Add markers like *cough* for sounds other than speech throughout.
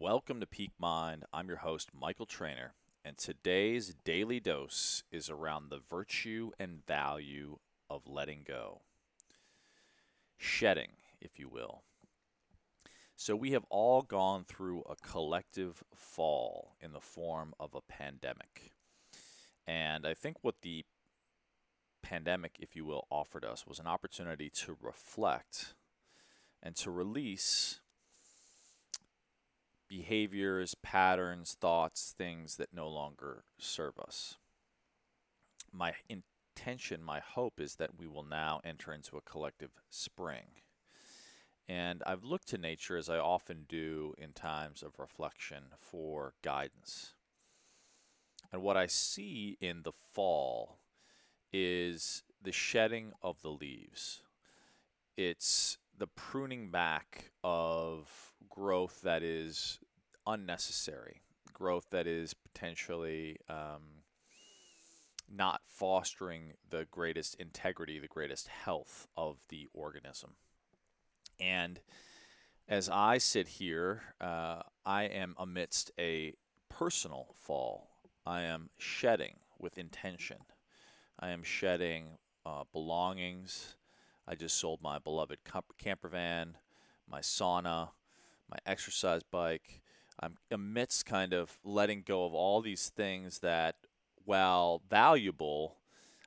Welcome to Peak Mind. I'm your host, Michael Trainer, and today's daily dose is around the virtue and value of letting go. Shedding, if you will. So, we have all gone through a collective fall in the form of a pandemic. And I think what the pandemic, if you will, offered us was an opportunity to reflect and to release behaviors, patterns, thoughts, things that no longer serve us. My intention, my hope is that we will now enter into a collective spring. And I've looked to nature, as I often do in times of reflection, for guidance. And what I see in the fall is the shedding of the leaves. It's the pruning back of growth that is unnecessary, growth that is potentially um, not fostering the greatest integrity, the greatest health of the organism. And as I sit here, uh, I am amidst a personal fall. I am shedding with intention. I am shedding uh, belongings. I just sold my beloved camper van, my sauna, my exercise bike. I'm amidst kind of letting go of all these things that, while valuable,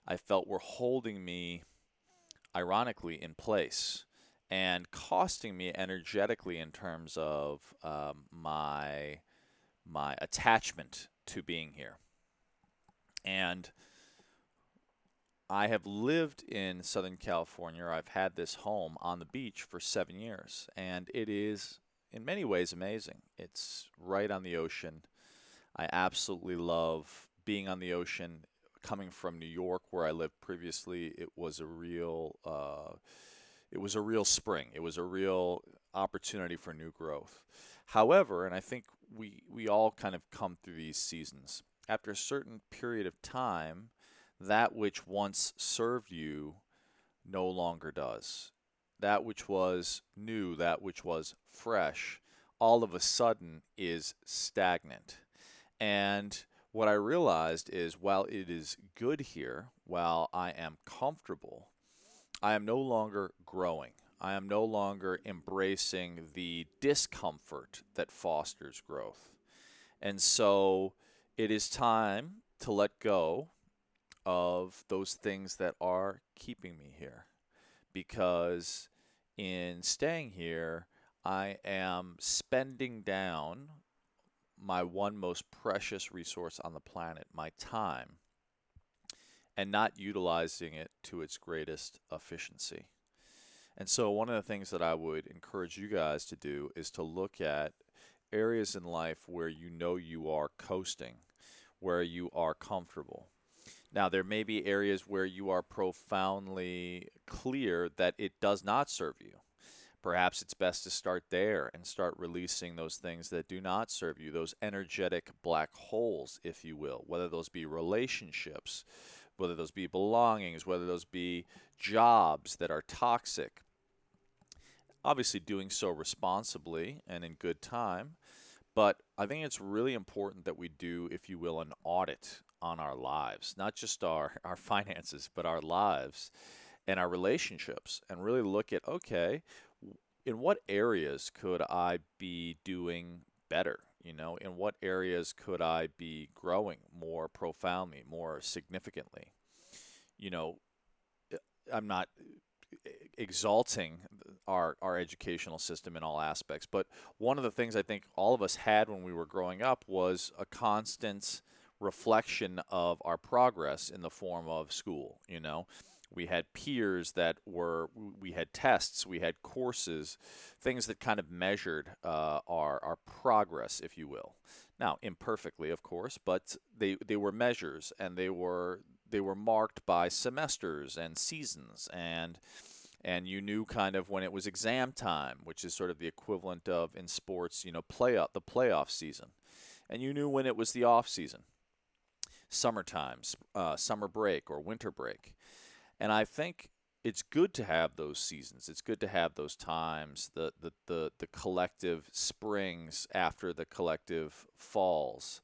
I felt were holding me, ironically, in place and costing me energetically in terms of um, my my attachment to being here. And I have lived in Southern California. I've had this home on the beach for seven years, and it is in many ways amazing. It's right on the ocean. I absolutely love being on the ocean. Coming from New York, where I lived previously, it was a real, uh, it was a real spring. It was a real opportunity for new growth. However, and I think we we all kind of come through these seasons. After a certain period of time, that which once served you no longer does that which was new, that which was fresh, all of a sudden is stagnant. And what I realized is while it is good here, while I am comfortable, I am no longer growing. I am no longer embracing the discomfort that fosters growth. And so it is time to let go of those things that are keeping me here because in staying here, I am spending down my one most precious resource on the planet, my time, and not utilizing it to its greatest efficiency. And so, one of the things that I would encourage you guys to do is to look at areas in life where you know you are coasting, where you are comfortable, now, there may be areas where you are profoundly clear that it does not serve you. Perhaps it's best to start there and start releasing those things that do not serve you, those energetic black holes, if you will, whether those be relationships, whether those be belongings, whether those be jobs that are toxic. Obviously, doing so responsibly and in good time. But I think it's really important that we do, if you will, an audit on our lives, not just our, *laughs* our finances, but our lives and our relationships, and really look at okay, in what areas could I be doing better? You know, in what areas could I be growing more profoundly, more significantly? You know, eh, I'm not eh, exalting our our educational system in all aspects, but one of the things I think all of us had when we were growing up was a constant reflection of our progress in the form of school. You know, we had peers that were, we had tests, we had courses, things that kind of measured uh, our our progress, if you will. Now, imperfectly, of course, but they they were measures, and they were they were marked by semesters and seasons and and you knew kind of when it was exam time, which is sort of the equivalent of in sports, you know, playoff the playoff season, and you knew when it was the off season summertime, uh, summer break, or winter break. And I think it's good to have those seasons. It's good to have those times, the the the, the collective springs after the collective falls,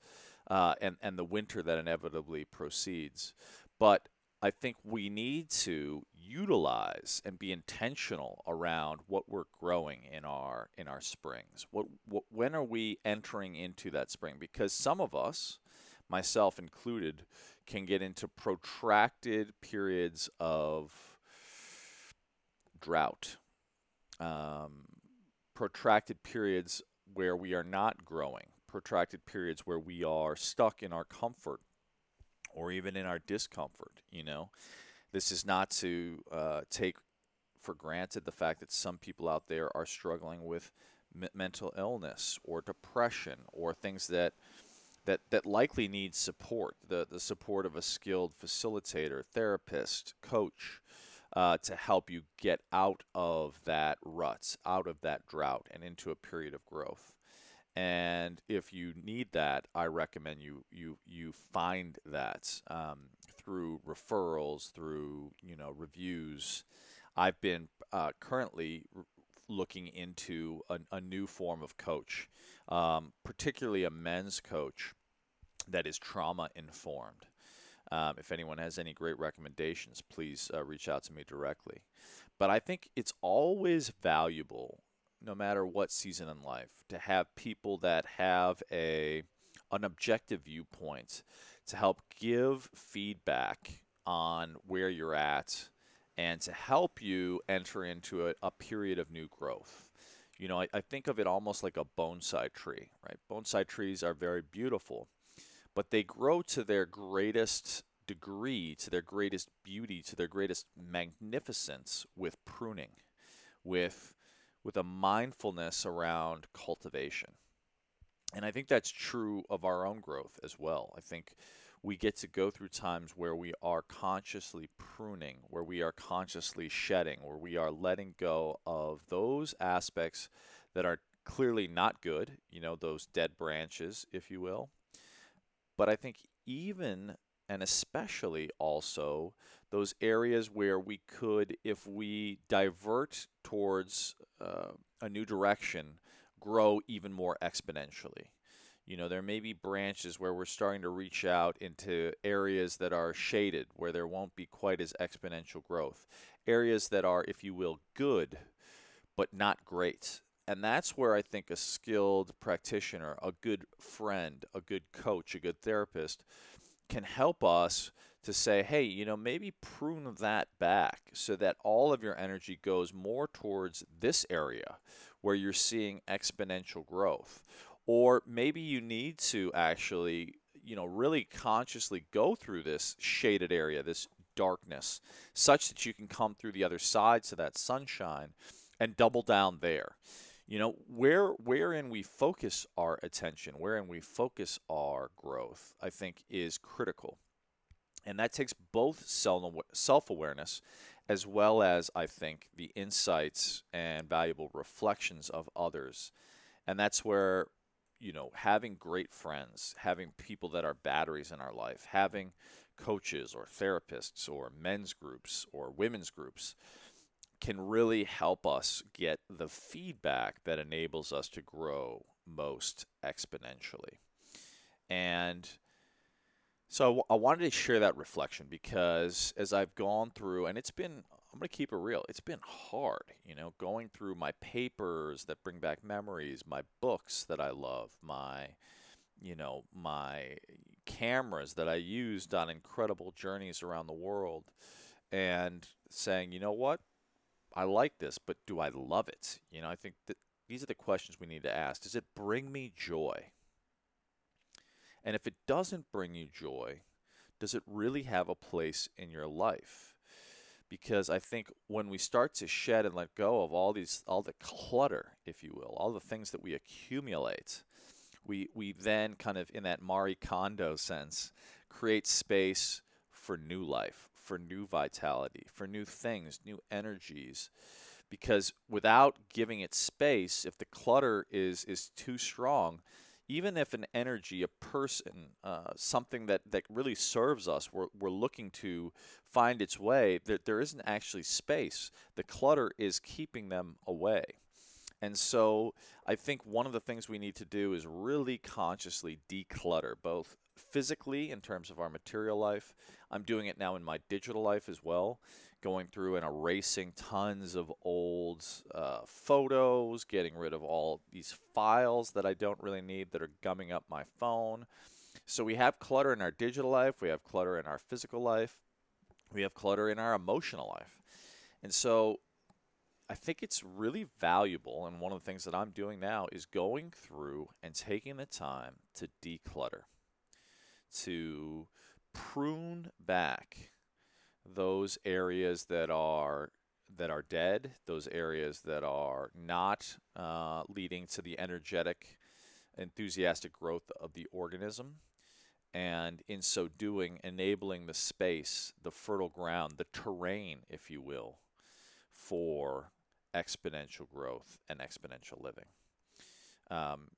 uh, and and the winter that inevitably proceeds. But I think we need to utilize and be intentional around what we're growing in our in our springs. What, what when are we entering into that spring? Because some of us, myself included, can get into protracted periods of drought, um, protracted periods where we are not growing, protracted periods where we are stuck in our comfort or even in our discomfort. You know, this is not to uh, take for granted the fact that some people out there are struggling with mental illness or depression or things that that that likely needs support the the support of a skilled facilitator therapist coach uh, to help you get out of that ruts out of that drought and into a period of growth and if you need that, I recommend you you you find that um, through referrals, through you know reviews. I've been uh, currently looking into a, a, new form of coach, um, particularly a men's coach that is trauma informed. Um, if anyone has any great recommendations, please uh, reach out to me directly. But I think it's always valuable no matter what season in life, to have people that have a an objective viewpoint to help give feedback on where you're at and to help you enter into a, a period of new growth. You know, I, I think of it almost like a bonsai tree, right? Bonsai trees are very beautiful, but they grow to their greatest degree, to their greatest beauty, to their greatest magnificence with pruning, with with a mindfulness around cultivation. And I think that's true of our own growth as well. I think we get to go through times where we are consciously pruning, where we are consciously shedding, where we are letting go of those aspects that are clearly not good, you know, those dead branches, if you will. But I think even and especially also those areas where we could, if we divert towards uh, a new direction, grow even more exponentially. You know, there may be branches where we're starting to reach out into areas that are shaded, where there won't be quite as exponential growth. Areas that are, if you will, good, but not great. And that's where I think a skilled practitioner, a good friend, a good coach, a good therapist can help us to say, hey, you know, maybe prune that back so that all of your energy goes more towards this area where you're seeing exponential growth. Or maybe you need to actually, you know, really consciously go through this shaded area, this darkness, such that you can come through the other side to that sunshine and double down there you know where wherein we focus our attention wherein we focus our growth i think is critical. And that takes both self-awareness as well as i think the insights and valuable reflections of others. And that's where you know having great friends having people that are batteries in our life having coaches or therapists or men's groups or women's groups can really help us get the feedback that enables us to grow most exponentially. And so I wanted to share that reflection because as I've gone through, and it's been, I'm going to keep it real, it's been hard, you know, going through my papers that bring back memories, my books that I love, my, you know, my cameras that I used on incredible journeys around the world, and saying, you know what, I like this, but do I love it? You know, I think that these are the questions we need to ask. Does it bring me joy? And if it doesn't bring you joy, does it really have a place in your life? Because I think when we start to shed and let go of all these all the clutter, if you will, all the things that we accumulate, we we then kind of in that Marie Kondo sense create space for new life, for new vitality, for new things, new energies. Because without giving it space, if the clutter is is too strong, even if an energy, a person, uh, something that, that really serves us, we're, we're looking to find its way, that there isn't actually space. The clutter is keeping them away. And so I think one of the things we need to do is really consciously declutter, both physically in terms of our material life. I'm doing it now in my digital life as well, going through and erasing tons of old uh, photos, getting rid of all these files that I don't really need that are gumming up my phone. So we have clutter in our digital life, we have clutter in our physical life, we have clutter in our emotional life. And so I think it's really valuable, and one of the things that I'm doing now is going through and taking the time to declutter, to prune back those areas that are that are dead, those areas that are not uh, leading to the energetic, enthusiastic growth of the organism, and in so doing, enabling the space, the fertile ground, the terrain, if you will, for exponential growth and exponential living. Um,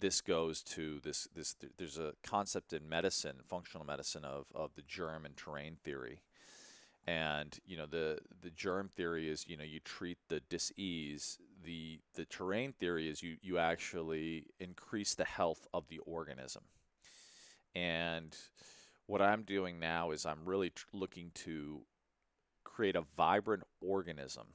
this goes to this this there's a concept in medicine functional medicine of of the germ and terrain theory. And you know the the germ theory is you know you treat the disease the the terrain theory is you you actually increase the health of the organism. And what i'm doing now is i'm really tr- looking to create a vibrant organism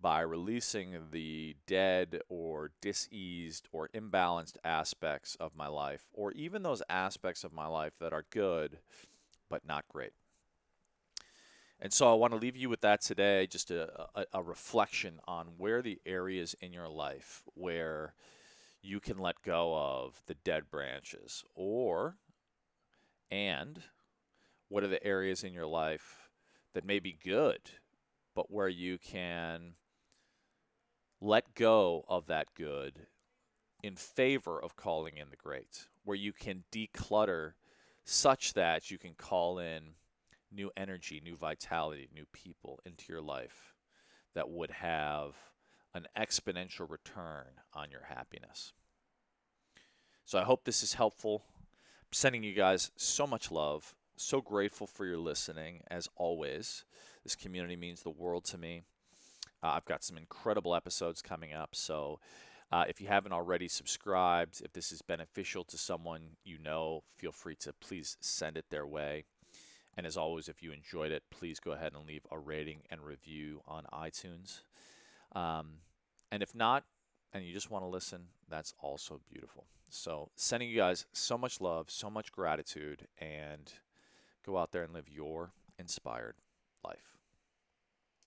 by releasing the dead or diseased or imbalanced aspects of my life, or even those aspects of my life that are good but not great. And so I want to leave you with that today, just a, a, a, reflection on where the areas in your life where you can let go of the dead branches, or, and what are the areas in your life that may be good, but where you can let go of that good in favor of calling in the great, where you can declutter such that you can call in new energy, new vitality, new people into your life that would have an exponential return on your happiness. So I hope this is helpful. I'm sending you guys so much love. So grateful for your listening, as always. This community means the world to me. Uh, I've got some incredible episodes coming up. So uh, if you haven't already subscribed, if this is beneficial to someone you know, feel free to please send it their way. And as always, if you enjoyed it, please go ahead and leave a rating and review on iTunes. Um, and if not, and you just want to listen, that's also beautiful. So, sending you guys so much love, so much gratitude, and go out there and live your inspired life.